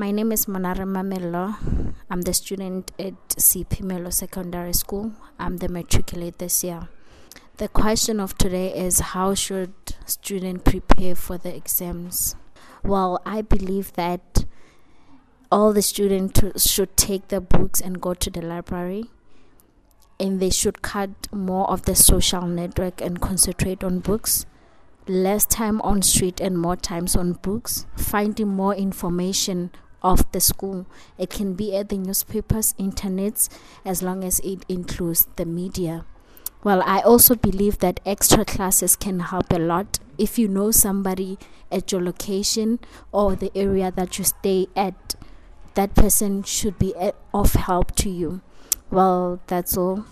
My name is Monare Mamello. I'm the student at CP Melo Secondary School. I'm the matriculate this year. The question of today is how should student prepare for the exams? Well, I believe that all the students should take the books and go to the library and they should cut more of the social network and concentrate on books less time on street and more times on books finding more information of the school. It can be at the newspapers internets as long as it includes the media. Well i also believe that extra classes can help a lot. If you know somebody at your location or the area that you stay at that person should be of help to you. Well that's all